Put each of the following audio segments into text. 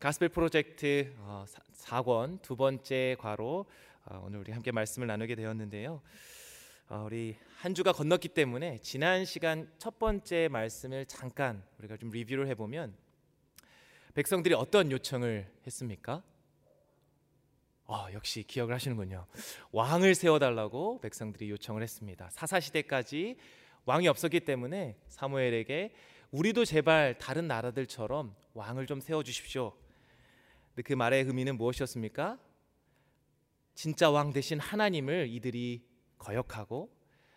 가스펠 프로젝트 4권 두 번째 과로 어, 오늘 우리 함께 말씀을 나누게 되었는데요. 어, 우리 한 주가 건넜기 때문에 지난 시간 첫 번째 말씀을 잠깐 우리가 좀 리뷰를 해보면 백성들이 어떤 요청을 했습니까? 어, 역시 기억을 하시는군요. 왕을 세워달라고 백성들이 요청을 했습니다. 사사 시대까지 왕이 없었기 때문에 사무엘에게 우리도 제발 다른 나라들처럼 왕을 좀 세워 주십시오. 그 말의 의미는 무엇이었습니까? 진짜 왕 대신 하나님을 이들이 거역하고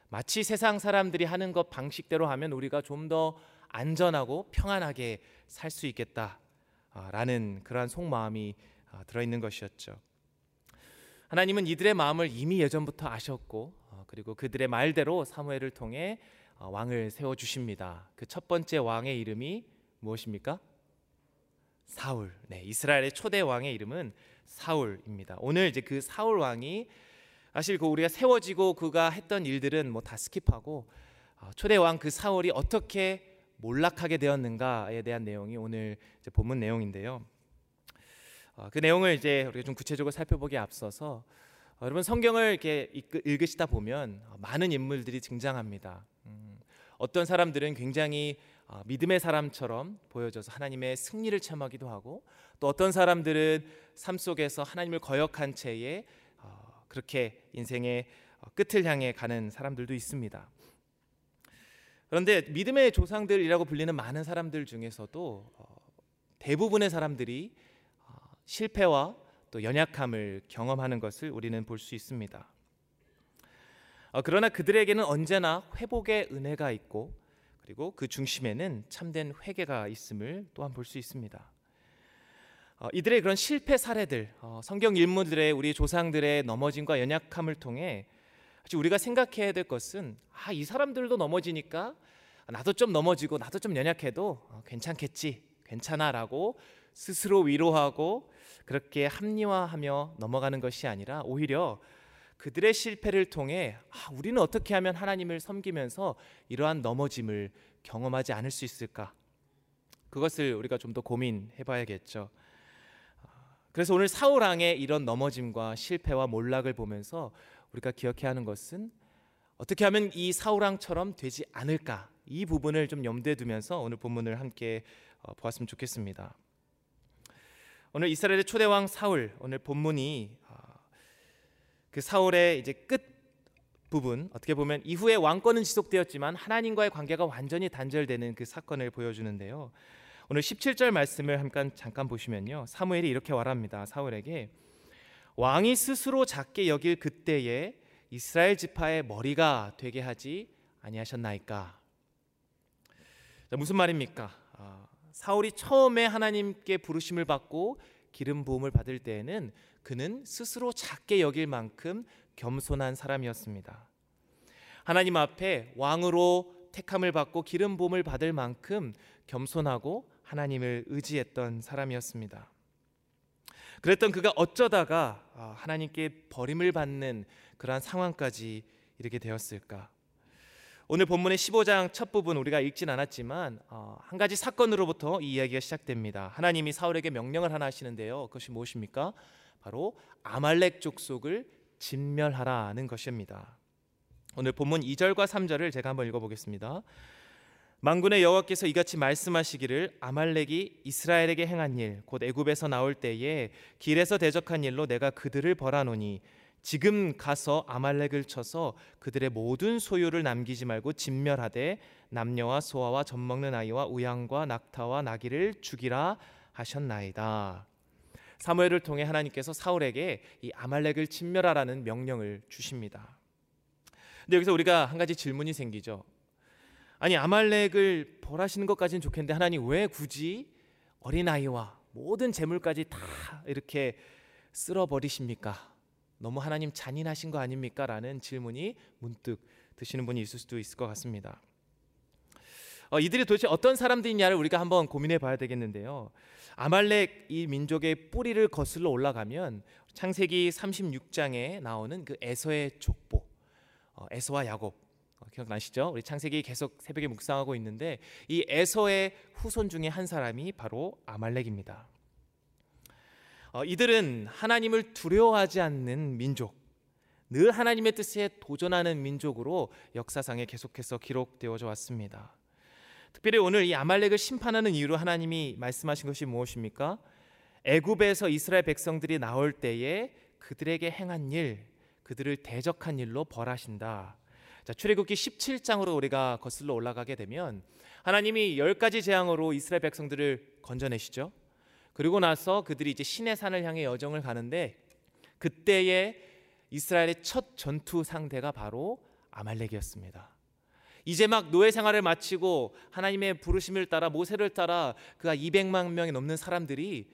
마치 세상 사람들이 하는 것 방식대로 하면 우리가 좀 더 안전하고 평안하게 살 수 있겠다라는 그러한 속마음이 아, 들어 있는 것이었죠. 하나님은 이들의 마음을 이미 예전부터 아셨고 어, 그리고 그들의 말대로 사무엘을 통해 어, 왕을 세워 주십니다. 그 첫 번째 왕의 이름이 무엇입니까? 사울. 네, 이스라엘의 초대 왕의 이름은 사울입니다. 오늘 이제 그 사울 왕이 사실 그 우리가 세워지고 그가 했던 일들은 뭐 다 skip하고 어, 초대 왕 그 사울이 어떻게 몰락하게 되었는가에 대한 내용이 오늘 본문 내용인데요. 어, 그 내용을 이제 우리가 좀 구체적으로 살펴보기에 앞서서 어, 여러분 성경을 이렇게 읽으시다 보면 많은 인물들이 등장합니다. 음, 어떤 사람들은 굉장히 믿음의 사람처럼 보여져서 하나님의 승리를 체험하기도 하고 또 어떤 사람들은 삶 속에서 하나님을 거역한 채에 그렇게 인생의 끝을 향해 가는 사람들도 있습니다. 그런데 믿음의 조상들이라고 불리는 많은 사람들 중에서도 대부분의 사람들이 실패와 또 연약함을 경험하는 것을 우리는 볼 수 있습니다. 어, 그러나 그들에게는 언제나 회복의 은혜가 있고 그리고 그 중심에는 참된 회개가 있음을 또한 볼 수 있습니다. 어, 이들의 그런 실패 사례들, 어, 성경 인물들의 우리 조상들의 넘어짐과 연약함을 통해 우리가 생각해야 될 것은 아, 이 사람들도 넘어지니까 나도 좀 넘어지고 나도 좀 연약해도 괜찮겠지, 괜찮아라고 스스로 위로하고 그렇게 합리화하며 넘어가는 것이 아니라 오히려 그들의 실패를 통해 아, 우리는 어떻게 하면 하나님을 섬기면서 이러한 넘어짐을 경험하지 않을 수 있을까? 그것을 우리가 좀 더 고민해 봐야겠죠. 그래서 오늘 사울 왕의 이런 넘어짐과 실패와 몰락을 보면서 우리가 기억해야 하는 것은 어떻게 하면 이 사울 왕처럼 되지 않을까? 이 부분을 좀 염두에 두면서 오늘 본문을 함께 어, 보았으면 좋겠습니다. 오늘 이스라엘의 초대 왕 사울 오늘 본문이 아, 그 사울의 이제 끝 부분 어떻게 보면 이후에 왕권은 지속되었지만 하나님과의 관계가 완전히 단절되는 그 사건을 보여주는데요. 오늘 17절 말씀을 잠깐 잠깐 보시면요. 사무엘이 이렇게 말합니다. 사울에게 왕이 스스로 작게 여길 그때에 이스라엘 지파의 머리가 되게 하지 아니하셨나이까? 무슨 말입니까? 아, 사울이 처음에 하나님께 부르심을 받고 기름 부음을 받을 때에는 그는 스스로 작게 여길 만큼 겸손한 사람이었습니다. 하나님 앞에 왕으로 택함을 받고 기름 부음을 받을 만큼 겸손하고 하나님을 의지했던 사람이었습니다. 그랬던 그가 어쩌다가 아, 하나님께 버림을 받는 그러한 상황까지 이르게 되었을까? 오늘 본문의 15장 첫 부분 우리가 읽진 않았지만 어, 한 가지 사건으로부터 이 이야기가 시작됩니다. 하나님이 사울에게 명령을 하나 하시는데요. 그것이 무엇입니까? 바로 아말렉 족속을 진멸하라는 것입니다. 오늘 본문 2절과 3절을 제가 한번 읽어보겠습니다. 만군의 여호와께서 이같이 말씀하시기를 아말렉이 이스라엘에게 행한 일 곧 애굽에서 나올 때에 길에서 대적한 일로 내가 그들을 벌하노니 지금 가서 아말렉을 쳐서 그들의 모든 소유를 남기지 말고 진멸하되 남녀와 소아와 젖 먹는 아이와 우양과 낙타와 나귀를 죽이라 하셨나이다. 사무엘을 통해 하나님께서 사울에게 이 아말렉을 진멸하라는 명령을 주십니다. 근데 여기서 우리가 한 가지 질문이 생기죠. 아니 아말렉을 벌하시는 것까지는 좋겠는데 하나님 왜 굳이 어린아이와 모든 재물까지 다 이렇게 쓸어 버리십니까? 너무 하나님 잔인하신 거 아닙니까? 라는 질문이 문득 드시는 분이 있을 수도 있을 것 같습니다. 어, 이들이 도대체 어떤 사람들이냐를 우리가 한번 고민해 봐야 되겠는데요. 아말렉 이 민족의 뿌리를 거슬러 올라가면 창세기 36장에 나오는 그 에서의 족보, 어, 에서와 야곱 어, 기억나시죠? 우리 창세기 계속 새벽에 묵상하고 있는데 이 에서의 후손 중에 한 사람이 바로 아말렉입니다. 어, 이들은 하나님을 두려워하지 않는 민족, 늘 하나님의 뜻에 도전하는 민족으로 역사상에 계속해서 기록되어져 왔습니다. 특별히 오늘 이 아말렉을 심판하는 이유로 하나님이 말씀하신 것이 무엇입니까? 애굽에서 이스라엘 백성들이 나올 때에 그들에게 행한 일, 그들을 대적한 일로 벌하신다. 자, 출애굽기 17장으로 우리가 거슬러 올라가게 되면 하나님이 열 가지 재앙으로 이스라엘 백성들을 건져내시죠. 그리고 나서 그들이 이제 신의 산을 향해 여정을 가는데 그때에 이스라엘의 첫 전투 상대가 바로 아말렉이었습니다. 이제 막 노예 생활을 마치고 하나님의 부르심을 따라 모세를 따라 그가 200만 명이 넘는 사람들이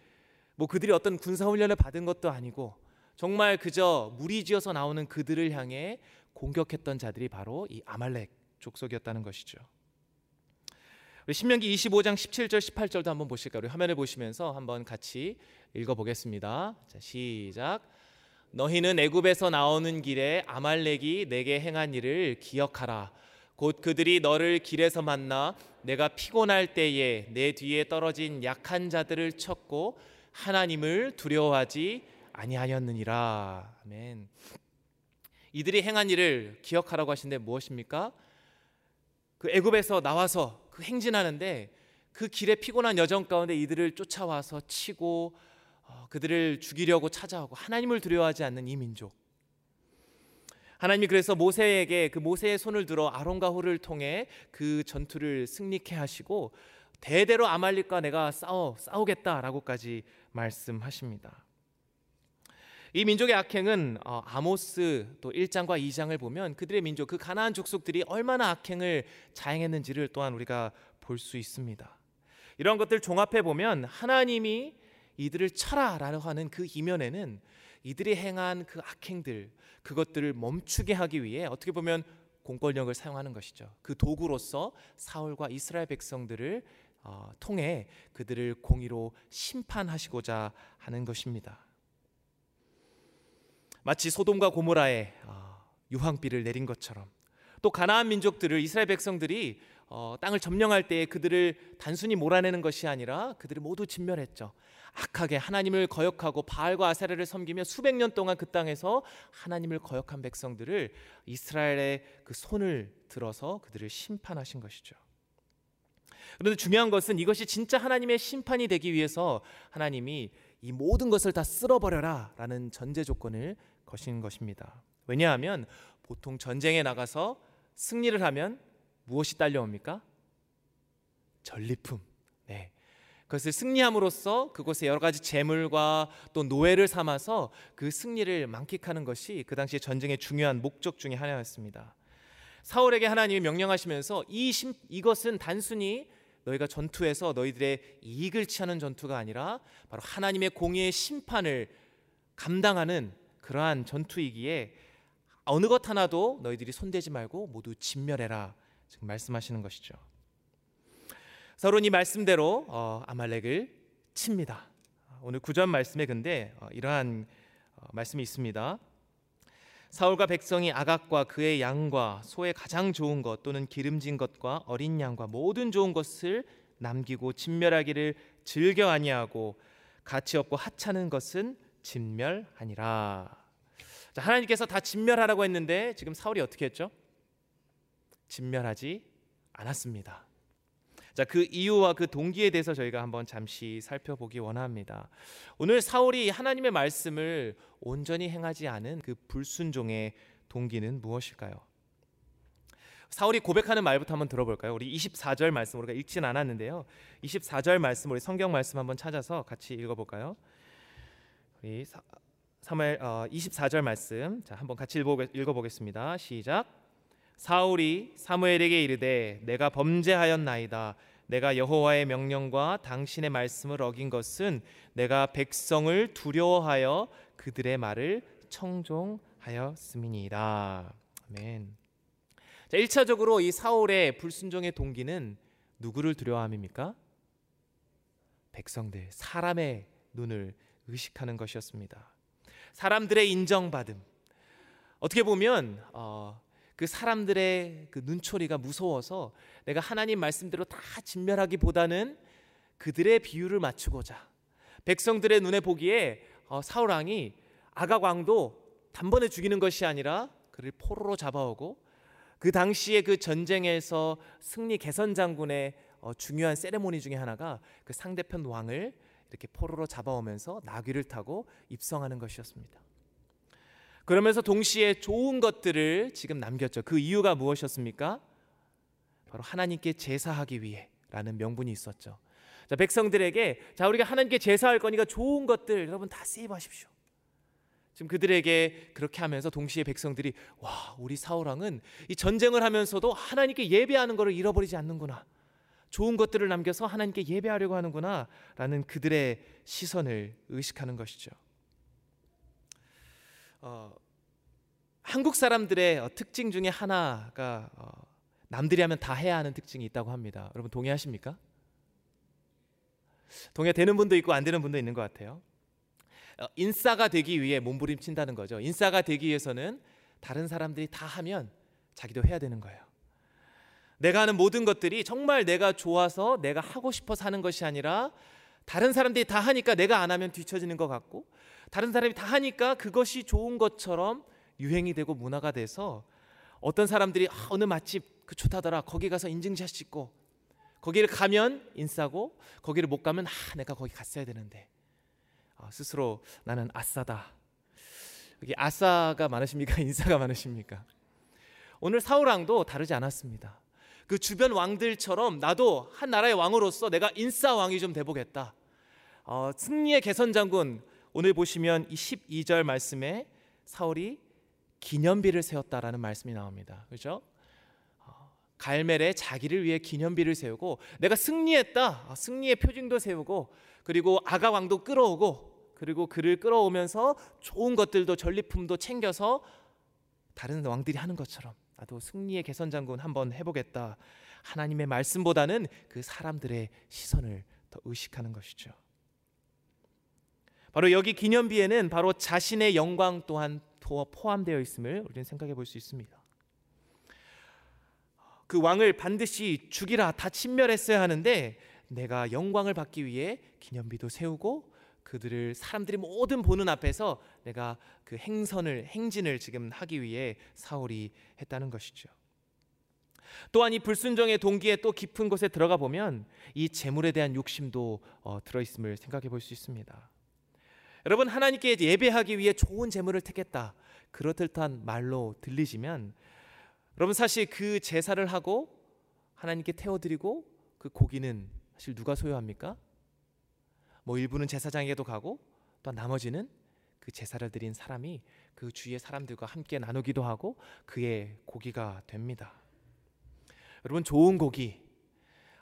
뭐 그들이 어떤 군사 훈련을 받은 것도 아니고 정말 그저 무리지어서 나오는 그들을 향해 공격했던 자들이 바로 이 아말렉 족속이었다는 것이죠. 신명기 25장 17절 18절도 한번 보실까요? 우리 화면을 보시면서 한번 같이 읽어 보겠습니다. 자, 시작. 너희는 애굽에서 나오는 길에 아말렉이 내게 행한 일을 기억하라. 곧 그들이 너를 길에서 만나 내가 피곤할 때에 내 뒤에 떨어진 약한 자들을 쳤고 하나님을 두려워하지 아니하였느니라. 아멘. 이들이 행한 일을 기억하라고 하신데 무엇입니까? 그 애굽에서 나와서 그 행진하는데 그 길에 피곤한 여정 가운데 이들을 쫓아와서 치고 어, 그들을 죽이려고 찾아오고 하나님을 두려워하지 않는 이 민족. 하나님이 그래서 모세에게 그 모세의 손을 들어 아론과 홀을 통해 그 전투를 승리케 하시고 대대로 아말릭과 내가 싸워 싸우겠다라고까지 말씀하십니다. 이 민족의 악행은 어, 아모스 또 1장과 2장을 보면 그들의 민족 그 가나안 족속들이 얼마나 악행을 자행했는지를 또한 우리가 볼 수 있습니다. 이런 것들 종합해 보면 하나님이 이들을 쳐라라고 하는 그 이면에는 이들이 행한 그 악행들 그것들을 멈추게 하기 위해 어떻게 보면 공권력을 사용하는 것이죠. 그 도구로서 사울과 이스라엘 백성들을 어, 통해 그들을 공의로 심판하시고자 하는 것입니다. 마치 소돔과 고모라에 어, 유황비를 내린 것처럼 또 가나안 민족들을 이스라엘 백성들이 어, 땅을 점령할 때 그들을 단순히 몰아내는 것이 아니라 그들을 모두 진멸했죠. 악하게 하나님을 거역하고 바알과 아세라를 섬기며 수백 년 동안 그 땅에서 하나님을 거역한 백성들을 이스라엘의 그 손을 들어서 그들을 심판하신 것이죠. 그런데 중요한 것은 이것이 진짜 하나님의 심판이 되기 위해서 하나님이 이 모든 것을 다 쓸어버려라 라는 전제 조건을 거신 것입니다. 왜냐하면 보통 전쟁에 나가서 승리를 하면 무엇이 딸려옵니까? 전리품. 네. 그것을 승리함으로써 그곳에 여러 가지 재물과 또 노예를 삼아서 그 승리를 만끽하는 것이 그 당시에 전쟁의 중요한 목적 중의 하나였습니다. 사울에게 하나님이 명령하시면서 이 심, 이것은 단순히 너희가 전투에서 너희들의 이익을 취하는 전투가 아니라 바로 하나님의 공의의 심판을 감당하는 그러한 전투이기에 어느 것 하나도 너희들이 손대지 말고 모두 진멸해라 지금 말씀하시는 것이죠. 서론이 말씀대로 어, 아말렉을 칩니다. 오늘 구전 말씀에 근데 어, 이러한 어, 말씀이 있습니다. 사울과 백성이 아각과 그의 양과 소의 가장 좋은 것 또는 기름진 것과 어린 양과 모든 좋은 것을 남기고 진멸하기를 즐겨 아니하고 가치 없고 하찮은 것은 진멸하니라. 자, 하나님께서 다 진멸하라고 했는데 지금 사울이 어떻게 했죠? 진멸하지 않았습니다. 자, 그 이유와 그 동기에 대해서 저희가 한번 잠시 살펴보기 원합니다. 오늘 사울이 하나님의 말씀을 온전히 행하지 않은 그 불순종의 동기는 무엇일까요? 사울이 고백하는 말부터 한번 들어볼까요? 우리 24절 말씀 우리가 읽진 않았는데요. 24절 말씀 우리 성경 말씀 한번 찾아서 같이 읽어볼까요? 우리 사무엘 어, 24절 말씀 자 한번 같이 읽어보겠 습니다. 시작. 사울이 사무엘에게 이르되 내가 범죄하였나이다 내가 여호와의 명령과 당신의 말씀을 어긴 것은 내가 백성을 두려워하여 그들의 말을 청종하였음이니이다. 아멘. 자, 1차적으로 이 사울의 불순종의 동기는 누구를 두려워함입니까? 백성들, 사람의 눈을 의식하는 것이었습니다. 사람들의 인정받음. 어떻게 보면 어, 그 사람들의 그 눈초리가 무서워서 내가 하나님 말씀대로 다 진멸하기보다는 그들의 비율을 맞추고자 백성들의 눈에 보기에 어, 사울 왕이 아각 왕도 단번에 죽이는 것이 아니라 그를 포로로 잡아오고 그 당시에 그 전쟁에서 승리 개선 장군의 어, 중요한 세레모니 중에 하나가 그 상대편 왕을 이렇게 포로로 잡아오면서 나귀를 타고 입성하는 것이었습니다. 그러면서 동시에 좋은 것들을 지금 남겼죠. 그 이유가 무엇이었습니까? 바로 하나님께 제사하기 위해라는 명분이 있었죠. 자, 백성들에게 자 우리가 하나님께 제사할 거니까 좋은 것들 여러분 다 세입하십시오. 지금 그들에게 그렇게 하면서 동시에 백성들이 와 우리 사울 왕은 이 전쟁을 하면서도 하나님께 예배하는 것을 잃어버리지 않는구나. 좋은 것들을 남겨서 하나님께 예배하려고 하는구나라는 그들의 시선을 의식하는 것이죠. 어, 한국 사람들의 어, 특징 중에 하나가 어, 남들이 하면 다 해야 하는 특징이 있다고 합니다. 여러분 동의하십니까? 동의되는 분도 있고 안 되는 분도 있는 것 같아요. 어, 인싸가 되기 위해 몸부림친다는 거죠. 인싸가 되기 위해서는 다른 사람들이 다 하면 자기도 해야 되는 거예요. 내가 하는 모든 것들이 정말 내가 좋아서 내가 하고 싶어서 하는 것이 아니라 다른 사람들이 다 하니까 내가 안 하면 뒤처지는 것 같고 다른 사람이 다 하니까 그것이 좋은 것처럼 유행이 되고 문화가 돼서 어떤 사람들이 아, 어느 맛집 그 좋다더라. 거기 가서 인증샷 찍고 거기를 가면 인싸고 거기를 못 가면 아 내가 거기 갔어야 되는데. 아, 스스로 나는 아싸다. 여기 아싸가 많으십니까? 인싸가 많으십니까? 오늘 사울왕도 다르지 않았습니다. 그 주변 왕들처럼 나도 한 나라의 왕으로서 내가 인싸 왕이 좀 돼보겠다. 어, 승리의 개선 장군 오늘 보시면 이 12절 말씀에 사울이 기념비를 세웠다라는 말씀이 나옵니다. 그렇죠? 갈멜에 자기를 위해 기념비를 세우고 내가 승리했다. 아, 승리의 표징도 세우고 그리고 아가 왕도 끌어오고 그리고 그를 끌어오면서 좋은 것들도 전리품도 챙겨서 다른 왕들이 하는 것처럼 나도 승리의 개선 장군 한번 해보겠다. 하나님의 말씀보다는 그 사람들의 시선을 더 의식하는 것이죠. 바로 여기 기념비에는 바로 자신의 영광 또한 포함되어 있음을 우리는 생각해 볼 수 있습니다. 그 왕을 반드시 죽이라 다 침멸했어야 하는데 내가 영광을 받기 위해 기념비도 세우고 그들을 사람들이 모든 보는 앞에서 내가 그 행선을 행진을 지금 하기 위해 사울이 했다는 것이죠. 또한 이 불순종의 동기에 또 깊은 곳에 들어가 보면 이 재물에 대한 욕심도 어, 들어 있음을 생각해 볼 수 있습니다. 여러분 하나님께 예배하기 위해 좋은 재물을 택했다. 그렇듯한 말로 들리지만 여러분 사실 그 제사를 하고 하나님께 태워드리고 그 고기는 사실 누가 소유합니까? 뭐 일부는 제사장에게도 가고 또 나머지는 그 제사를 드린 사람이 그 주위의 사람들과 함께 나누기도 하고 그의 고기가 됩니다. 여러분 좋은 고기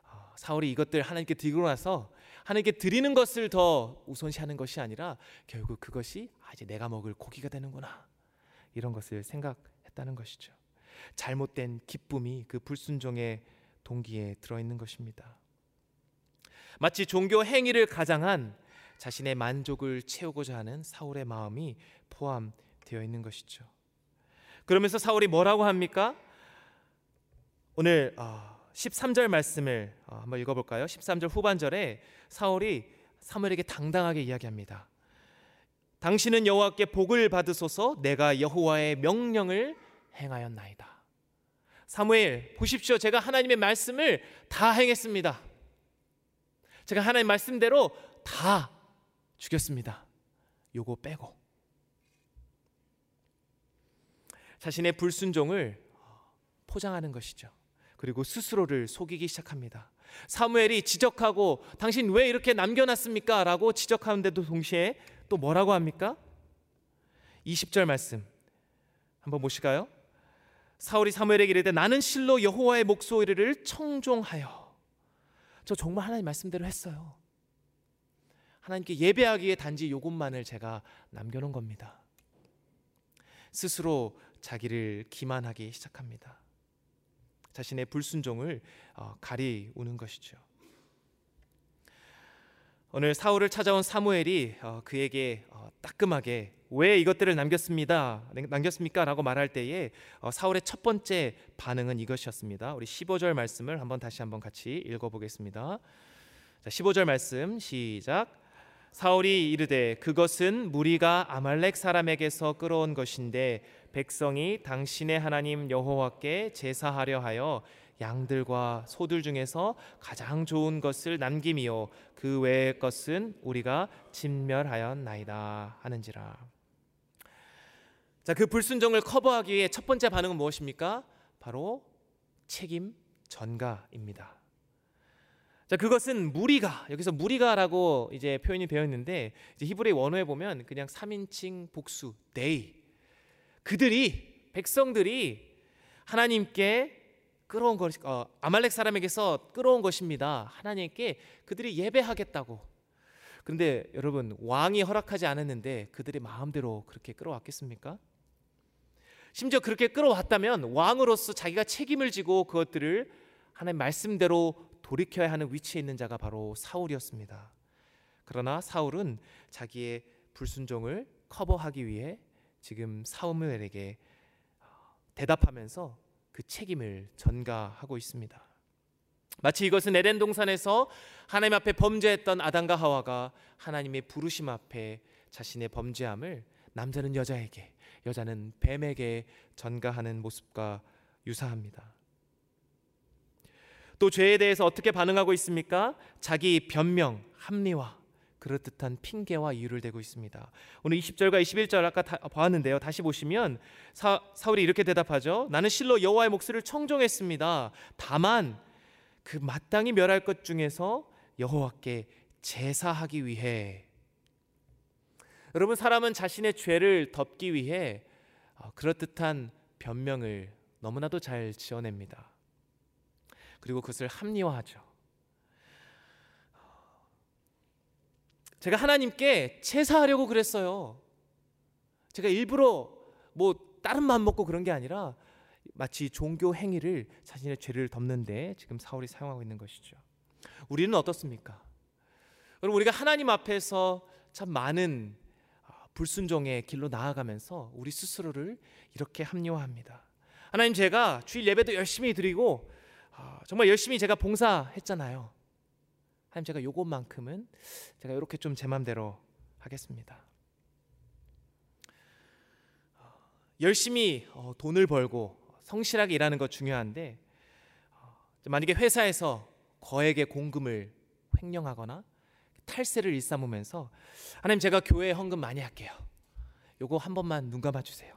어, 사울이 이것들 하나님께 드리고 나서 하나님께 드리는 것을 더 우선시하는 것이 아니라 결국 그것이 아, 이제 내가 먹을 고기가 되는구나 이런 것을 생각했다는 것이죠. 잘못된 기쁨이 그 불순종의 동기에 들어 있는 것입니다. 마치 종교 행위를 가장한 자신의 만족을 채우고자 하는 사울의 마음이 포함되어 있는 것이죠. 그러면서 사울이 뭐라고 합니까? 오늘 13절 아, 말씀을 아, 한번 읽어볼까요? 13절 후반절에 사울이 사무엘에게 당당하게 이야기합니다. 당신은 여호와께 복을 받으소서 내가 여호와의 명령을 행하였나이다. 사무엘 보십시오. 제가 하나님의 말씀을 다 행했습니다. 제가 하나님 말씀대로 다 죽였습니다. 요거 빼고 자신의 불순종을 포장하는 것이죠. 그리고 스스로를 속이기 시작합니다. 사무엘이 지적하고 당신 왜 이렇게 남겨놨습니까? 라고 지적하는데도 동시에 또 뭐라고 합니까? 20절 말씀 한번 보실까요? 사울이 사무엘에게 이르되 나는 실로 여호와의 목소리를 청종하여 저 정말 하나님 말씀대로 했어요. 하나님께 예배하기에 단지 요것만을 제가 남겨놓은 겁니다. 스스로 자기를 기만하기 시작합니다. 자신의 불순종을 어, 가리우는 것이죠. 오늘 사울을 찾아온 사무엘이 어, 그에게 어, 따끔하게 왜 이것들을 남겼습니다. 남겼습니까?라고 말할 때에 사울의 첫 번째 반응은 이것이었습니다. 우리 15절 말씀을 한번 다시 한번 같이 읽어 보겠습니다. 자, 15절 말씀 시작. 사울이 이르되 그것은 무리가 아말렉 사람에게서 끌어온 것인데 백성이 당신의 하나님 여호와께 제사하려 하여 양들과 소들 중에서 가장 좋은 것을 남김이요 그 외의 것은 우리가 진멸하였나이다 하는지라. 자, 그 불순종을 커버하기 위해 첫 번째 반응은 무엇입니까? 바로 책임 전가입니다. 자, 그것은 무리가 여기서 무리가라고 이제 표현이 되어 있는데 이제 히브리 원어에 보면 그냥 3인칭 복수 they 그들이 백성들이 하나님께 끌어온 것 어, 아말렉 사람에게서 끌어온 것입니다. 하나님께 그들이 예배하겠다고. 그런데 여러분 왕이 허락하지 않았는데 그들이 마음대로 그렇게 끌어왔겠습니까? 심지어 그렇게 끌어왔다면 왕으로서 자기가 책임을 지고 그것들을 하나님 말씀대로 돌이켜야 하는 위치에 있는 자가 바로 사울이었습니다. 그러나 사울은 자기의 불순종을 커버하기 위해 지금 사무엘에게 대답하면서 그 책임을 전가하고 있습니다. 마치 이것은 에덴 동산에서 하나님 앞에 범죄했던 아담과 하와가 하나님의 부르심 앞에 자신의 범죄함을 남자는 여자에게, 여자는 뱀에게 전가하는 모습과 유사합니다. 또 죄에 대해서 어떻게 반응하고 있습니까? 자기 변명, 합리화, 그럴듯한 핑계와 이유를 대고 있습니다. 오늘 20절과 21절 아까 다 봤는데요. 다시 보시면 사, 사울이 이렇게 대답하죠. 나는 실로 여호와의 목소리를 청종했습니다. 다만 그 마땅히 멸할 것 중에서 여호와께 제사하기 위해 여러분 사람은 자신의 죄를 덮기 위해 어, 그럴듯한 변명을 너무나도 잘 지어냅니다. 그리고 그것을 합리화하죠. 제가 하나님께 제사하려고 그랬어요. 제가 일부러 뭐 다른 맘 먹고 그런 게 아니라 마치 종교 행위를 자신의 죄를 덮는데 지금 사울이 사용하고 있는 것이죠. 우리는 어떻습니까? 여러분 우리가 하나님 앞에서 참 많은 아, 불순종의 길로 나아가면서 우리 스스로를 이렇게 합리화합니다. 하나님 제가 주일 예배도 열심히 드리고 아, 정말 열심히 제가 봉사했잖아요. 하나님 제가 요것만큼은 제가 이렇게 좀 제 맘대로 하겠습니다. 열심히 어, 돈을 벌고 성실하게 일하는 것 중요한데 어, 만약에 회사에서 거액의 공금을 횡령하거나 탈세를 일삼으면서 하나님 제가 교회에 헌금 많이 할게요. 요거 한 번만 눈 감아 주세요.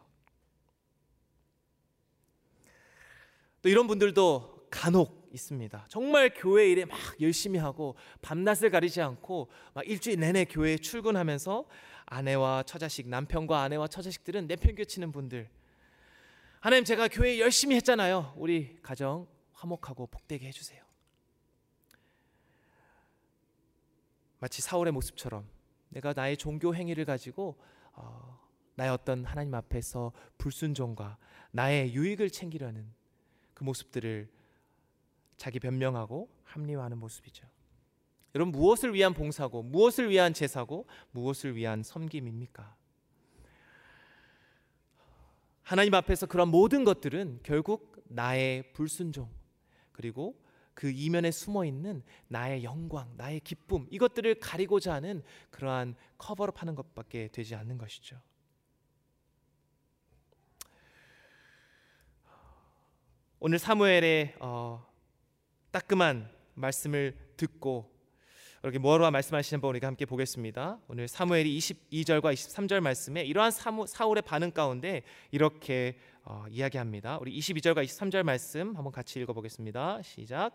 또 이런 분들도 간혹 있습니다. 정말 교회 일에 막 열심히 하고 밤낮을 가리지 않고 막 일주일 내내 교회에 출근하면서 아내와 처자식, 남편과 아내와 처자식들은 내편교 치는 분들. 하나님 제가 교회 열심히 했잖아요. 우리 가정 화목하고 복되게 해주세요. 마치 사울의 모습처럼 내가 나의 종교 행위를 가지고 어, 나의 어떤 하나님 앞에서 불순종과 나의 유익을 챙기려는 그 모습들을 자기 변명하고 합리화하는 모습이죠. 여러분 무엇을 위한 봉사고 무엇을 위한 제사고 무엇을 위한 섬김입니까? 하나님 앞에서 그런 모든 것들은 결국 나의 불순종 그리고 그 이면에 숨어 있는 나의 영광, 나의 기쁨 이것들을 가리고자 하는 그러한 커버업 하는 것밖에 되지 않는 것이죠. 오늘 사무엘의 어, 따끔한 말씀을 듣고 이렇게 뭐로 말씀하시는 분 우리가 함께 보겠습니다. 오늘 사무엘이 22절과 23절 말씀에 이러한 사울의 반응 가운데 이렇게 어, 이야기합니다. 우리 22절과 23절 말씀 한번 같이 읽어보겠습니다. 시작.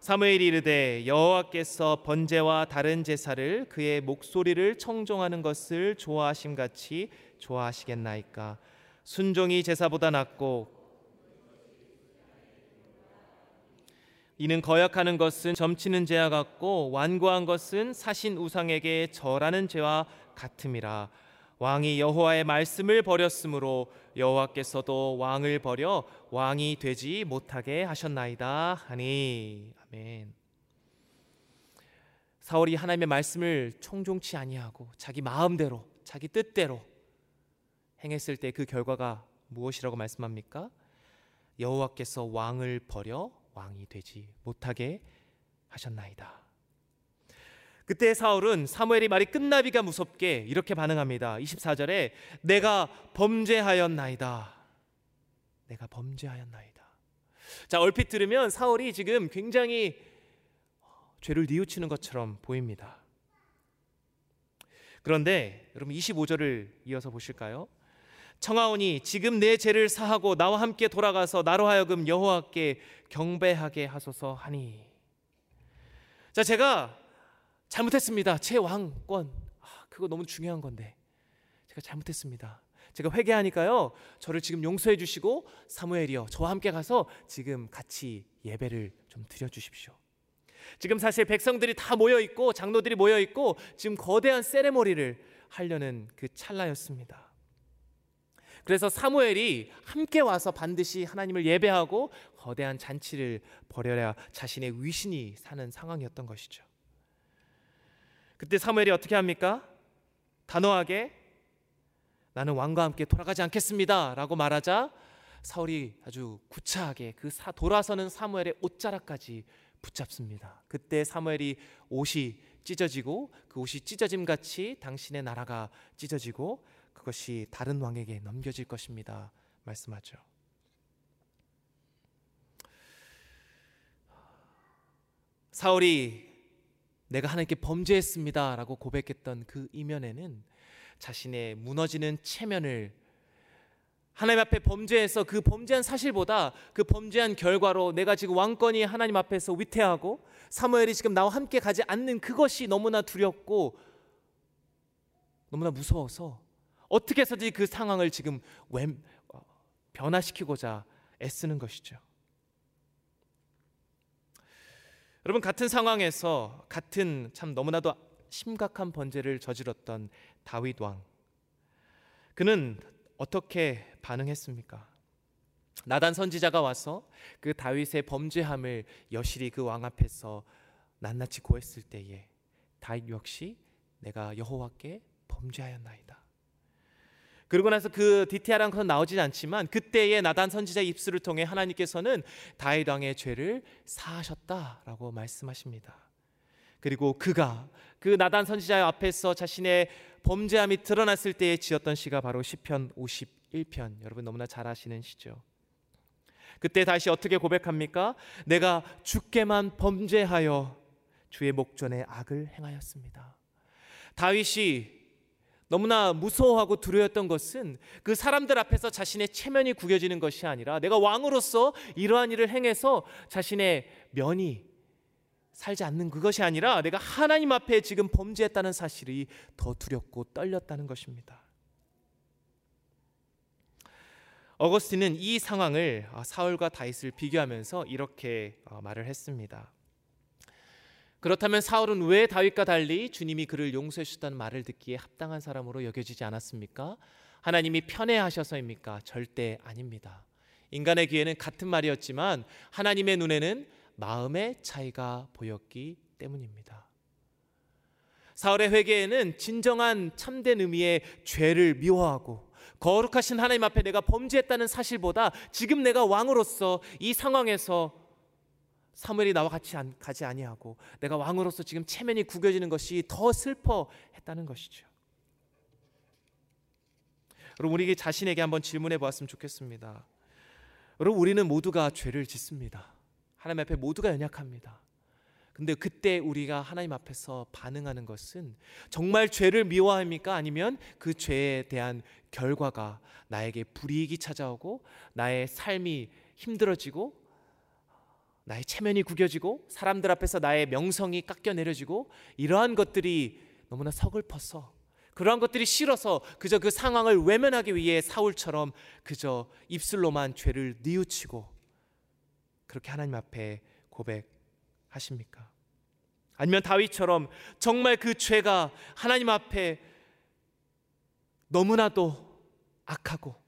사무엘이 이르되 여호와께서 번제와 다른 제사를 그의 목소리를 청종하는 것을 좋아하심 같이 좋아하시겠나이까 순종이 제사보다 낫고 이는 거역하는 것은 점치는 죄와 같고 완고한 것은 사신 우상에게 절하는 죄와 같음이라 왕이 여호와의 말씀을 버렸으므로 여호와께서도 왕을 버려 왕이 되지 못하게 하셨나이다 하니 아멘. 사울이 하나님의 말씀을 총종치 아니하고 자기 마음대로 자기 뜻대로 행했을 때 그 결과가 무엇이라고 말씀합니까? 여호와께서 왕을 버려 왕이 되지 못하게 하셨나이다. 그때 사울은 사무엘이 말이 끝나비가 무섭게 이렇게 반응합니다. 24절에 내가 범죄하였나이다. 내가 범죄하였나이다. 자, 얼핏 들으면 사울이 지금 굉장히 죄를 뉘우치는 것처럼 보입니다. 그런데 여러분 25절을 이어서 보실까요? 청하오니 지금 내 죄를 사하고 나와 함께 돌아가서 나로 하여금 여호와께 경배하게 하소서 하니. 자, 제가 잘못했습니다. 제 왕권. 아, 그거 너무 중요한 건데. 제가 잘못했습니다. 제가 회개하니까요. 저를 지금 용서해 주시고 사무엘이요. 저와 함께 가서 지금 같이 예배를 좀 드려 주십시오. 지금 사실 백성들이 다 모여 있고 장로들이 모여 있고 지금 거대한 세레모니를 하려는 그 찰나였습니다. 그래서 사무엘이 함께 와서 반드시 하나님을 예배하고 거대한 잔치를 벌여야 자신의 위신이 사는 상황이었던 것이죠. 그때 사무엘이 어떻게 합니까? 단호하게 나는 왕과 함께 돌아가지 않겠습니다라고 말하자 사울이 아주 구차하게 그 사, 돌아서는 사무엘의 옷자락까지 붙잡습니다. 그때 사무엘이 옷이 찢어지고 그 옷이 찢어짐 같이 당신의 나라가 찢어지고 그것이 다른 왕에게 넘겨질 것입니다. 말씀하죠. 사울이 내가 하나님께 범죄했습니다라고 고백했던 그 이면에는 자신의 무너지는 체면을 하나님 앞에 범죄해서 그 범죄한 사실보다 그 범죄한 결과로 내가 지금 왕권이 하나님 앞에서 위태하고 사무엘이 지금 나와 함께 가지 않는 그것이 너무나 두렵고 너무나 무서워서 어떻게 해서든지 그 상황을 지금 어, 변화시키고자 애쓰는 것이죠. 여러분 같은 상황에서 같은 참 너무나도 심각한 번제를 저질렀던 다윗 왕 그는 어떻게 반응했습니까? 나단 선지자가 와서 그 다윗의 범죄함을 여실히 그 왕 앞에서 낱낱이 고했을 때에 다윗 역시 내가 여호와께 범죄하였나이다. 그러고 나서 그 디테일한 것은 나오지 않지만 그때의 나단 선지자의 입술을 통해 하나님께서는 다윗 왕의 죄를 사하셨다라고 말씀하십니다. 그리고 그가 그 나단 선지자 앞에서 자신의 범죄함이 드러났을 때에 지었던 시가 바로 시편 51편. 여러분 너무나 잘 아시는 시죠. 그때 다시 어떻게 고백합니까? 내가 주께만 범죄하여 주의 목전에 악을 행하였습니다. 다윗이 너무나 무서워하고 두려웠던 것은 그 사람들 앞에서 자신의 체면이 구겨지는 것이 아니라 내가 왕으로서 이러한 일을 행해서 자신의 면이 살지 않는 그것이 아니라 내가 하나님 앞에 지금 범죄했다는 사실이 더 두렵고 떨렸다는 것입니다. 어거스틴은 이 상황을 사울과 다윗을 비교하면서 이렇게 어, 말을 했습니다. 그렇다면 사울은 왜 다윗과 달리 주님이 그를 용서해 주셨다는 말을 듣기에 합당한 사람으로 여겨지지 않았습니까? 하나님이 편애하셔서입니까? 절대 아닙니다. 인간의 귀에는 같은 말이었지만 하나님의 눈에는 마음의 차이가 보였기 때문입니다. 사울의 회개에는 진정한 참된 의미의 죄를 미워하고 거룩하신 하나님 앞에 내가 범죄했다는 사실보다 지금 내가 왕으로서 이 상황에서 사무엘이 나와 같이 안, 가지 아니하고 내가 왕으로서 지금 체면이 구겨지는 것이 더 슬퍼했다는 것이죠. 여러분 우리 자신에게 한번 질문해 보았으면 좋겠습니다. 여러분 우리는 모두가 죄를 짓습니다. 하나님 앞에 모두가 연약합니다. 근데 그때 우리가 하나님 앞에서 반응하는 것은 정말 죄를 미워합니까? 아니면 그 죄에 대한 결과가 나에게 불이익이 찾아오고 나의 삶이 힘들어지고 나의 체면이 구겨지고 사람들 앞에서 나의 명성이 깎여 내려지고 이러한 것들이 너무나 서글퍼서 그러한 것들이 싫어서 그저 그 상황을 외면하기 위해 사울처럼 그저 입술로만 죄를 뉘우치고 그렇게 하나님 앞에 고백하십니까? 아니면 다윗처럼 정말 그 죄가 하나님 앞에 너무나도 악하고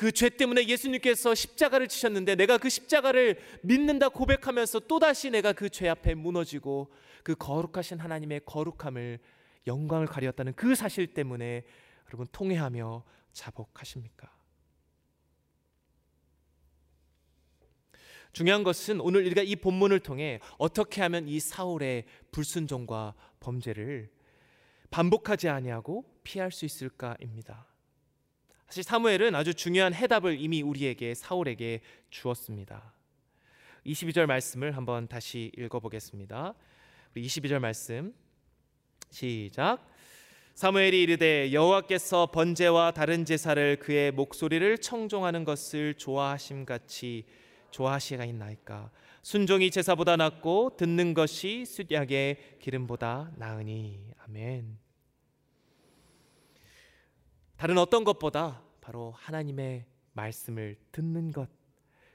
그 죄 때문에 예수님께서 십자가를 지셨는데 내가 그 십자가를 믿는다 고백하면서 또다시 내가 그 죄 앞에 무너지고 그 거룩하신 하나님의 거룩함을 영광을 가리었다는 그 사실 때문에 여러분 통회하며 자복하십니까? 중요한 것은 오늘 우리가 이 본문을 통해 어떻게 하면 이 사울의 불순종과 범죄를 반복하지 아니하고 피할 수 있을까입니다. 사실 사무엘은 아주 중요한 해답을 이미 우리에게 사울에게 주었습니다. 22절 말씀을 한번 다시 읽어보겠습니다. 우리 22절 말씀 시작. 사무엘이 이르되 여호와께서 번제와 다른 제사를 그의 목소리를 청종하는 것을 좋아하심 같이 좋아하시가있나이까 순종이 제사보다 낫고 듣는 것이 숫약의 기름보다 나으니 아멘. 다른 어떤 것보다 바로 하나님의 말씀을 듣는 것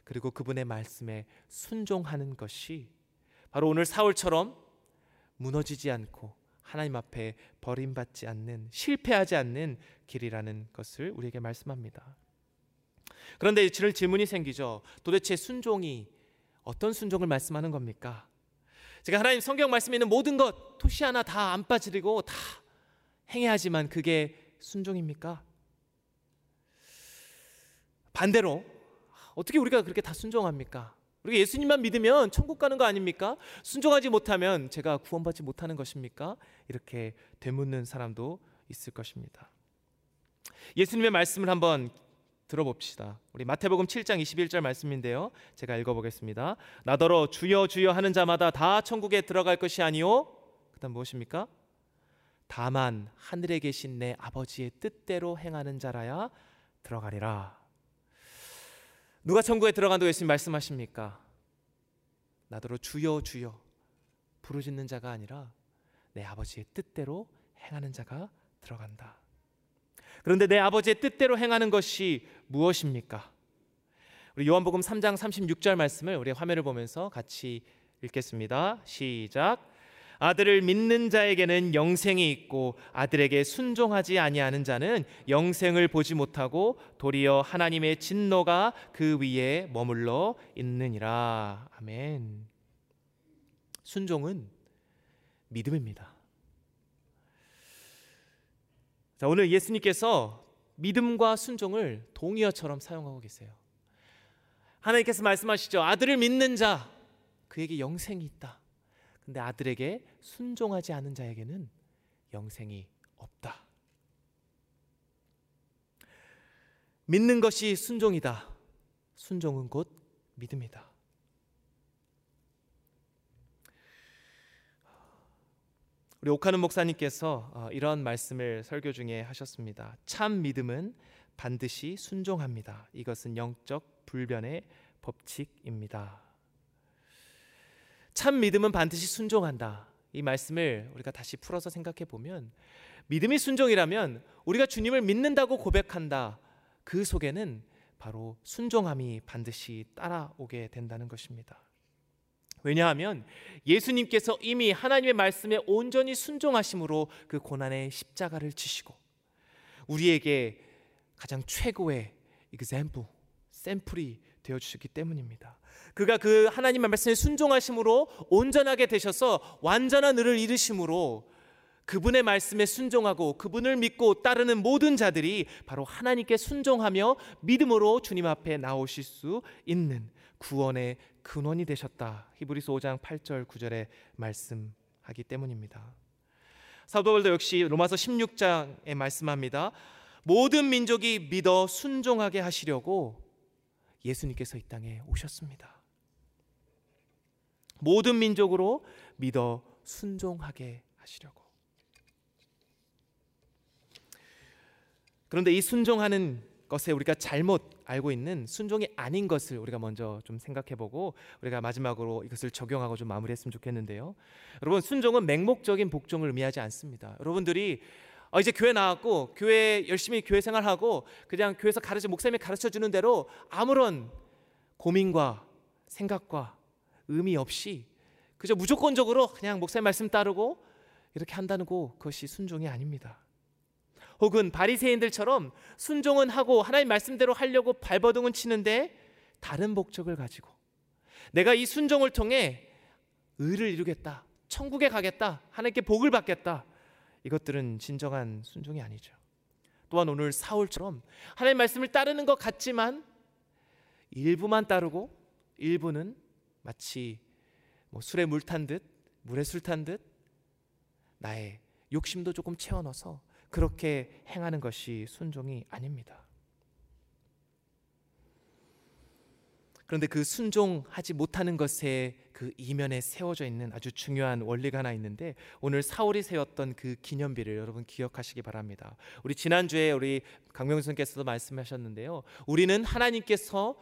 그리고 그분의 말씀에 순종하는 것이 바로 오늘 사울처럼 무너지지 않고 하나님 앞에 버림받지 않는 실패하지 않는 길이라는 것을 우리에게 말씀합니다. 그런데 질 질문이 생기죠. 도대체 순종이 어떤 순종을 말씀하는 겁니까? 제가 하나님 성경 말씀에 있는 모든 것 토시 하나 다 안 빠지고 다 행해야지만 그게 순종입니까? 반대로 어떻게 우리가 그렇게 다 순종합니까? 우리가 예수님만 믿으면 천국 가는 거 아닙니까? 순종하지 못하면 제가 구원받지 못하는 것입니까? 이렇게 되묻는 사람도 있을 것입니다. 예수님의 말씀을 한번 들어봅시다. 우리 마태복음 7장 21절 말씀인데요. 제가 읽어보겠습니다. 나더러 주여 주여 하는 자마다 다 천국에 들어갈 것이 아니요. 그다음 무엇입니까? 다만 하늘에 계신 내 아버지의 뜻대로 행하는 자라야 들어가리라. 누가 천국에 들어간다고 예수님 말씀하십니까? 나더러 주여 주여 부르짖는 자가 아니라 내 아버지의 뜻대로 행하는 자가 들어간다. 그런데 내 아버지의 뜻대로 행하는 것이 무엇입니까? 우리 요한복음 3장 36절 말씀을 우리 화면을 보면서 같이 읽겠습니다. 시작. 아들을 믿는 자에게는 영생이 있고 아들에게 순종하지 아니하는 자는 영생을 보지 못하고 도리어 하나님의 진노가 그 위에 머물러 있느니라. 아멘. 순종은 믿음입니다. 자, 오늘 예수님께서 믿음과 순종을 동의어처럼 사용하고 계세요. 하나님께서 말씀하시죠. 아들을 믿는 자 그에게 영생이 있다. 근데 아들에게 순종하지 않은 자에게는 영생이 없다. 믿는 것이 순종이다. 순종은 곧 믿음이다. 우리 오카는 목사님께서 어, 이런 말씀을 설교 중에 하셨습니다. 참 믿음은 반드시 순종합니다. 이것은 영적 불변의 법칙입니다. 참 믿음은 반드시 순종한다. 이 말씀을 우리가 다시 풀어서 생각해 보면 믿음이 순종이라면 우리가 주님을 믿는다고 고백한다. 그 속에는 바로 순종함이 반드시 따라오게 된다는 것입니다. 왜냐하면 예수님께서 이미 하나님의 말씀에 온전히 순종하심으로 그 고난의 십자가를 지시고 우리에게 가장 최고의 example, 샘플이 되어 주셨기 때문입니다. 그가 그 하나님의 말씀에 순종하심으로 온전하게 되셔서 완전한 의를 이루심으로 그분의 말씀에 순종하고 그분을 믿고 따르는 모든 자들이 바로 하나님께 순종하며 믿음으로 주님 앞에 나오실 수 있는 구원의 근원이 되셨다. 히브리서 5장 8절 9절에 말씀하기 때문입니다. 사도 바울도 역시 로마서 16장에 말씀합니다. 모든 민족이 믿어 순종하게 하시려고 예수님께서 이 땅에 오셨습니다. 모든 민족으로 믿어 순종하게 하시려고. 그런데 이 순종하는 것에 우리가 잘못 알고 있는 순종이 아닌 것을 우리가 먼저 좀 생각해 보고 우리가 마지막으로 이것을 적용하고 좀 마무리했으면 좋겠는데요. 여러분 순종은 맹목적인 복종을 의미하지 않습니다. 여러분들이 어, 이제 교회 나왔고 교회 열심히 교회 생활하고 그냥 교회에서 가르쳐 목사님이 가르쳐 주는 대로 아무런 고민과 생각과 의미 없이 그저 무조건적으로 그냥 목사님 말씀 따르고 이렇게 한다는 거 그것이 순종이 아닙니다. 혹은 바리새인들처럼 순종은 하고 하나님 말씀대로 하려고 발버둥은 치는데 다른 목적을 가지고 내가 이 순종을 통해 의를 이루겠다. 천국에 가겠다. 하나님께 복을 받겠다. 이것들은 진정한 순종이 아니죠. 또한 오늘 사울처럼 하나님 말씀을 따르는 것 같지만 일부만 따르고 일부는 마치 뭐 술에 물 탄 듯, 물에 술 탄 듯 나의 욕심도 조금 채워 넣어서 그렇게 행하는 것이 순종이 아닙니다. 그런데 그 순종하지 못하는 것에 그 이면에 세워져 있는 아주 중요한 원리가 하나 있는데 오늘 사울이 세웠던 그 기념비를 여러분 기억하시기 바랍니다. 우리 지난주에 우리 강명수 님께서도 말씀하셨는데요. 우리는 하나님께서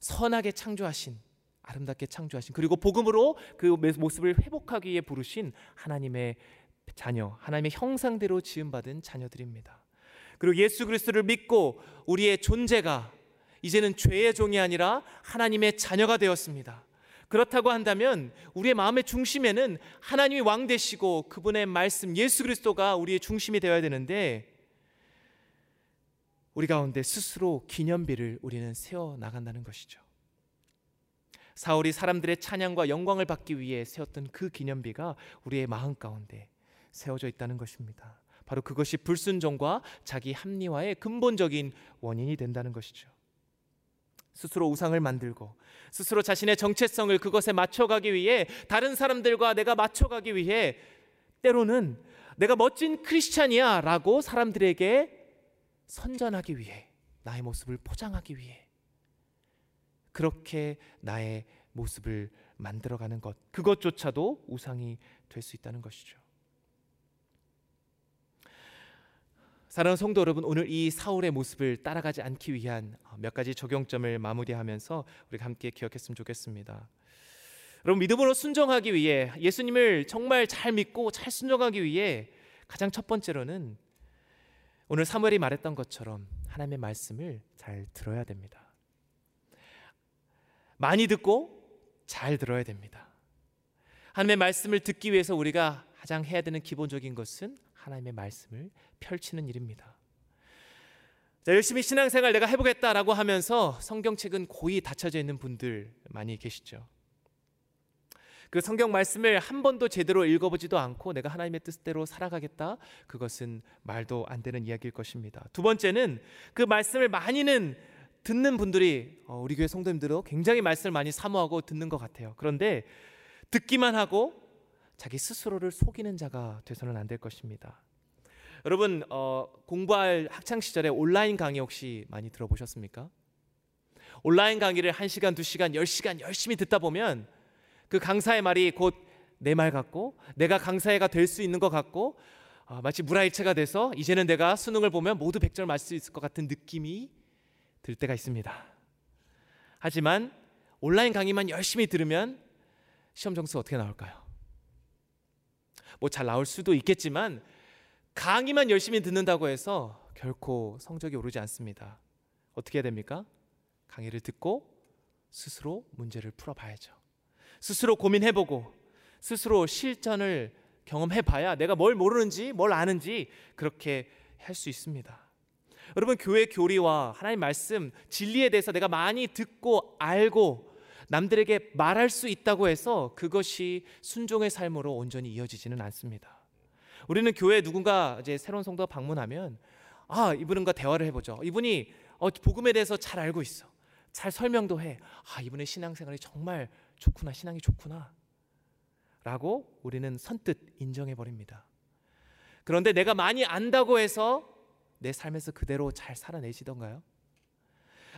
선하게 창조하신 아름답게 창조하신 그리고 복음으로 그 모습을 회복하기 위해 부르신 하나님의 자녀, 하나님의 형상대로 지음받은 자녀들입니다. 그리고 예수 그리스도를 믿고 우리의 존재가 이제는 죄의 종이 아니라 하나님의 자녀가 되었습니다. 그렇다고 한다면 우리의 마음의 중심에는 하나님이 왕 되시고 그분의 말씀 예수 그리스도가 우리의 중심이 되어야 되는데 우리 가운데 스스로 기념비를 우리는 세워 나간다는 것이죠. 사울이 사람들의 찬양과 영광을 받기 위해 세웠던 그 기념비가 우리의 마음 가운데 세워져 있다는 것입니다. 바로 그것이 불순종과 자기 합리화의 근본적인 원인이 된다는 것이죠. 스스로 우상을 만들고 스스로 자신의 정체성을 그것에 맞춰가기 위해 다른 사람들과 내가 맞춰가기 위해 때로는 내가 멋진 크리스찬이야 라고 사람들에게 선전하기 위해 나의 모습을 포장하기 위해 그렇게 나의 모습을 만들어가는 것 그것조차도 우상이 될 수 있다는 것이죠. 사랑하는 성도 여러분, 오늘 이 사울의 모습을 따라가지 않기 위한 몇 가지 적용점을 마무리하면서 우리가 함께 기억했으면 좋겠습니다. 여러분 믿음으로 순종하기 위해 예수님을 정말 잘 믿고 잘 순종하기 위해 가장 첫 번째로는 오늘 사무엘이 말했던 것처럼 하나님의 말씀을 잘 들어야 됩니다. 많이 듣고 잘 들어야 됩니다. 하나님의 말씀을 듣기 위해서 우리가 가장 해야 되는 기본적인 것은 하나님의 말씀을 펼치는 일입니다. 자, 열심히 신앙생활 내가 해보겠다라고 하면서 성경책은 고이 닫혀져 있는 분들 많이 계시죠. 그 성경 말씀을 한 번도 제대로 읽어보지도 않고 내가 하나님의 뜻대로 살아가겠다 그것은 말도 안 되는 이야기일 것입니다. 두 번째는 그 말씀을 많이는 듣는 분들이 어, 우리 교회 성도님들도 굉장히 말씀을 많이 사모하고 듣는 것 같아요. 그런데 듣기만 하고 자기 스스로를 속이는 자가 돼서는 안 될 것입니다. 여러분 어, 공부할 학창 시절에 온라인 강의 혹시 많이 들어보셨습니까? 온라인 강의를 1시간, 2시간, 10시간 열심히 듣다 보면 그 강사의 말이 곧 내 말 같고 내가 강사가 될 수 있는 것 같고 어, 마치 물화일체가 돼서 이제는 내가 수능을 보면 모두 100점 맞을 수 있을 것 같은 느낌이 들 때가 있습니다. 하지만 온라인 강의만 열심히 들으면 시험 점수 어떻게 나올까요? 뭐 잘 나올 수도 있겠지만 강의만 열심히 듣는다고 해서 결코 성적이 오르지 않습니다. 어떻게 해야 됩니까? 강의를 듣고 스스로 문제를 풀어봐야죠. 스스로 고민해보고 스스로 실전을 경험해봐야 내가 뭘 모르는지 뭘 아는지 그렇게 할 수 있습니다. 여러분 교회 교리와 하나님 말씀 진리에 대해서 내가 많이 듣고 알고 남들에게 말할 수 있다고 해서 그것이 순종의 삶으로 온전히 이어지지는 않습니다. 우리는 교회 누군가 이제 새로운 성도가 방문하면 아 이분과 대화를 해보죠. 이분이 어, 복음에 대해서 잘 알고 있어. 잘 설명도 해. 아 이분의 신앙생활이 정말 좋구나, 신앙이 좋구나. 라고 우리는 선뜻 인정해 버립니다. 그런데 내가 많이 안다고 해서 내 삶에서 그대로 잘 살아내시던가요?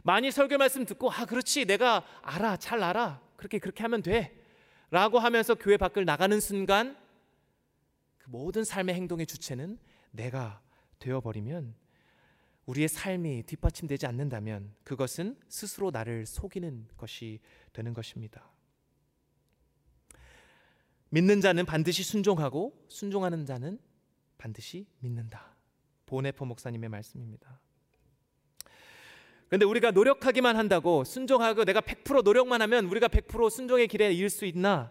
많이 설교 말씀 듣고 아 그렇지 내가 알아 잘 알아 그렇게 그렇게 하면 돼라고 하면서 교회 밖을 나가는 순간 그 모든 삶의 행동의 주체는 내가 되어버리면 우리의 삶이 뒷받침되지 않는다면 그것은 스스로 나를 속이는 것이 되는 것입니다. 믿는 자는 반드시 순종하고 순종하는 자는 반드시 믿는다. 보네포 목사님의 말씀입니다. 그런데 우리가 노력하기만 한다고 순종하고 내가 100% 노력만 하면 우리가 100% 순종의 길에 이을 수 있나?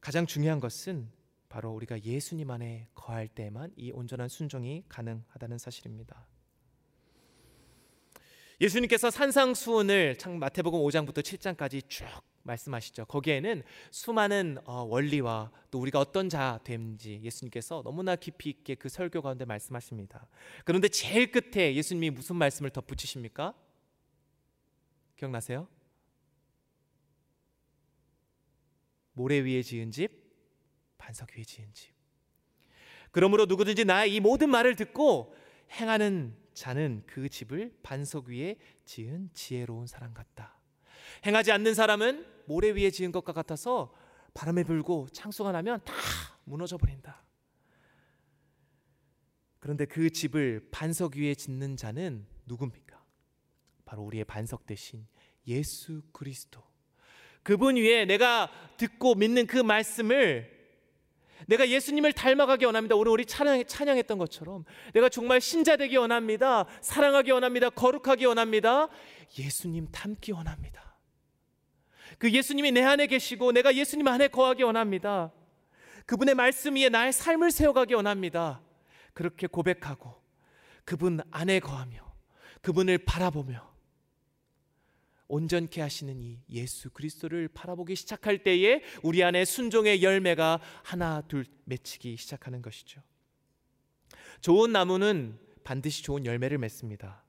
가장 중요한 것은 바로 우리가 예수님 안에 거할 때만 이 온전한 순종이 가능하다는 사실입니다. 예수님께서 산상수훈을 마태복음 5장부터 7장까지 쭉 말씀하시죠. 거기에는 수많은 어, 원리와 또 우리가 어떤 자 됨지 예수님께서 너무나 깊이 있게 그 설교 가운데 말씀하십니다. 그런데 제일 끝에 예수님이 무슨 말씀을 덧붙이십니까? 기억나세요? 모래 위에 지은 집 반석 위에 지은 집. 그러므로 누구든지 나의 이 모든 말을 듣고 행하는 자는 그 집을 반석 위에 지은 지혜로운 사람 같다. 행하지 않는 사람은 모래 위에 지은 것과 같아서 바람에 불고 창수가 나면 다 무너져 버린다. 그런데 그 집을 반석 위에 짓는 자는 누굽니까? 바로 우리의 반석 대신 예수 그리스도. 그분 위에 내가 듣고 믿는 그 말씀을 내가 예수님을 닮아가기 원합니다. 오늘 우리 찬양, 찬양했던 것처럼 내가 정말 신자 되기 원합니다. 사랑하기 원합니다. 거룩하기 원합니다. 예수님 닮기 원합니다. 그 예수님이 내 안에 계시고 내가 예수님 안에 거하기 원합니다. 그분의 말씀 위에 나의 삶을 세워가기 원합니다. 그렇게 고백하고 그분 안에 거하며 그분을 바라보며 온전케 하시는 이 예수 그리스도를 바라보기 시작할 때에 우리 안에 순종의 열매가 하나 둘 맺히기 시작하는 것이죠. 좋은 나무는 반드시 좋은 열매를 맺습니다.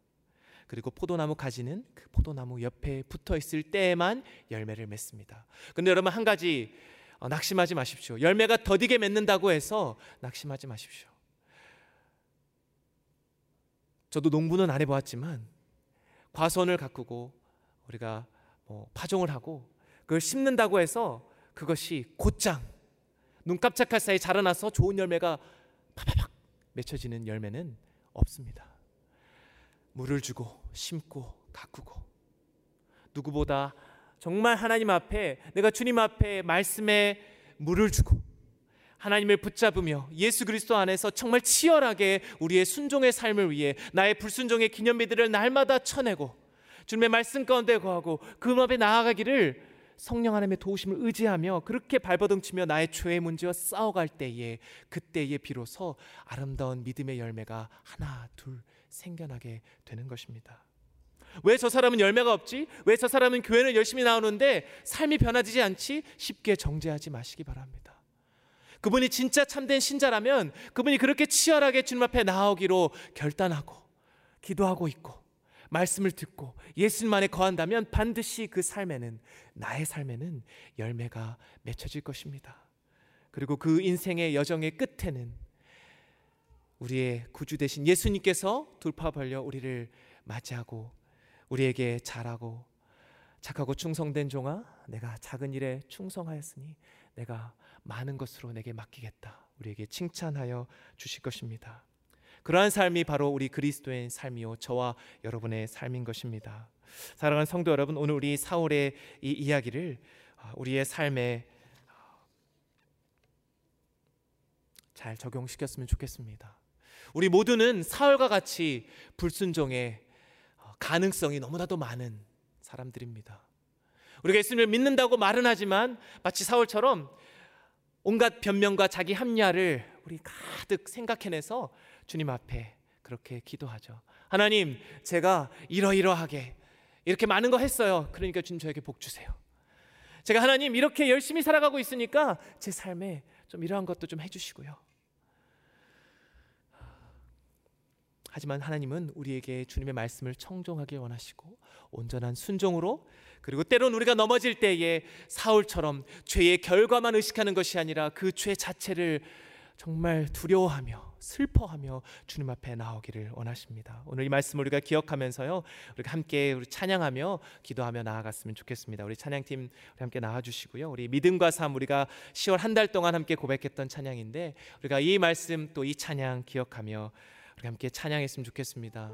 그리고 포도나무 가지는 그 포도나무 옆에 붙어 있을 때에만 열매를 맺습니다. 근데 여러분 한 가지 어, 낙심하지 마십시오. 열매가 더디게 맺는다고 해서 낙심하지 마십시오. 저도 농부는 안 해보았지만 과선을 가꾸고 우리가 뭐 파종을 하고 그걸 심는다고 해서 그것이 곧장 눈 깜짝할 사이 자라나서 좋은 열매가 파파박 맺혀지는 열매는 없습니다. 물을 주고 심고 가꾸고. 누구보다 정말 하나님 앞에 내가 주님 앞에 말씀에 물을 주고 하나님을 붙잡으며 예수 그리스도 안에서 정말 치열하게 우리의 순종의 삶을 위해 나의 불순종의 기념비들을 날마다 쳐내고 주님의 말씀 가운데 거하고 그 앞에 나아가기를 성령 하나님의 도우심을 의지하며 그렇게 발버둥치며 나의 죄의 문제와 싸워갈 때에 그때에 비로소 아름다운 믿음의 열매가 하나 둘 생겨나게 되는 것입니다. 왜 저 사람은 열매가 없지? 왜 저 사람은 교회는 열심히 나오는데 삶이 변화되지 않지? 쉽게 정죄하지 마시기 바랍니다. 그분이 진짜 참된 신자라면 그분이 그렇게 치열하게 주님 앞에 나오기로 결단하고 기도하고 있고 말씀을 듣고 예수님 안에 거한다면 반드시 그 삶에는 나의 삶에는 열매가 맺혀질 것입니다. 그리고 그 인생의 여정의 끝에는 우리의 구주 되신 예수님께서 돌파 벌려 우리를 맞이하고 우리에게 잘하고 착하고 충성된 종아 내가 작은 일에 충성하였으니 내가 많은 것으로 내게 맡기겠다. 우리에게 칭찬하여 주실 것입니다. 그러한 삶이 바로 우리 그리스도의 삶이요 저와 여러분의 삶인 것입니다. 사랑하는 성도 여러분, 오늘 우리 사울의 이 이야기를 아, 우리의 삶에 잘 적용시켰으면 좋겠습니다. 우리 모두는 사울과 같이 불순종의 어, 가능성이 너무나도 많은 사람들입니다. 우리가 예수님을 믿는다고 말은 하지만 마치 사울처럼 온갖 변명과 자기 합리화를 우리 가득 생각해내서 주님 앞에 그렇게 기도하죠. 하나님, 제가 이러이러하게 이렇게 많은 거 했어요. 그러니까 주님 저에게 복 주세요. 제가 하나님 이렇게 열심히 살아가고 있으니까 제 삶에 좀 이러한 것도 좀 해주시고요. 하지만 하나님은 우리에게 주님의 말씀을 청종하길 원하시고 온전한 순종으로 그리고 때론 우리가 넘어질 때에 사울처럼 죄의 결과만 의식하는 것이 아니라 그 죄 자체를 정말 두려워하며 슬퍼하며 주님 앞에 나오기를 원하십니다. 오늘 이 말씀 우리가 기억하면서요. 우리가 함께 우리 찬양하며 기도하며 나아갔으면 좋겠습니다. 우리 찬양팀 우리 함께 나와 주시고요. 우리 믿음과 삶 우리가 10월 한 달 동안 함께 고백했던 찬양인데 우리가 이 말씀 또 이 찬양 기억하며 우리 함께 찬양했으면 좋겠습니다.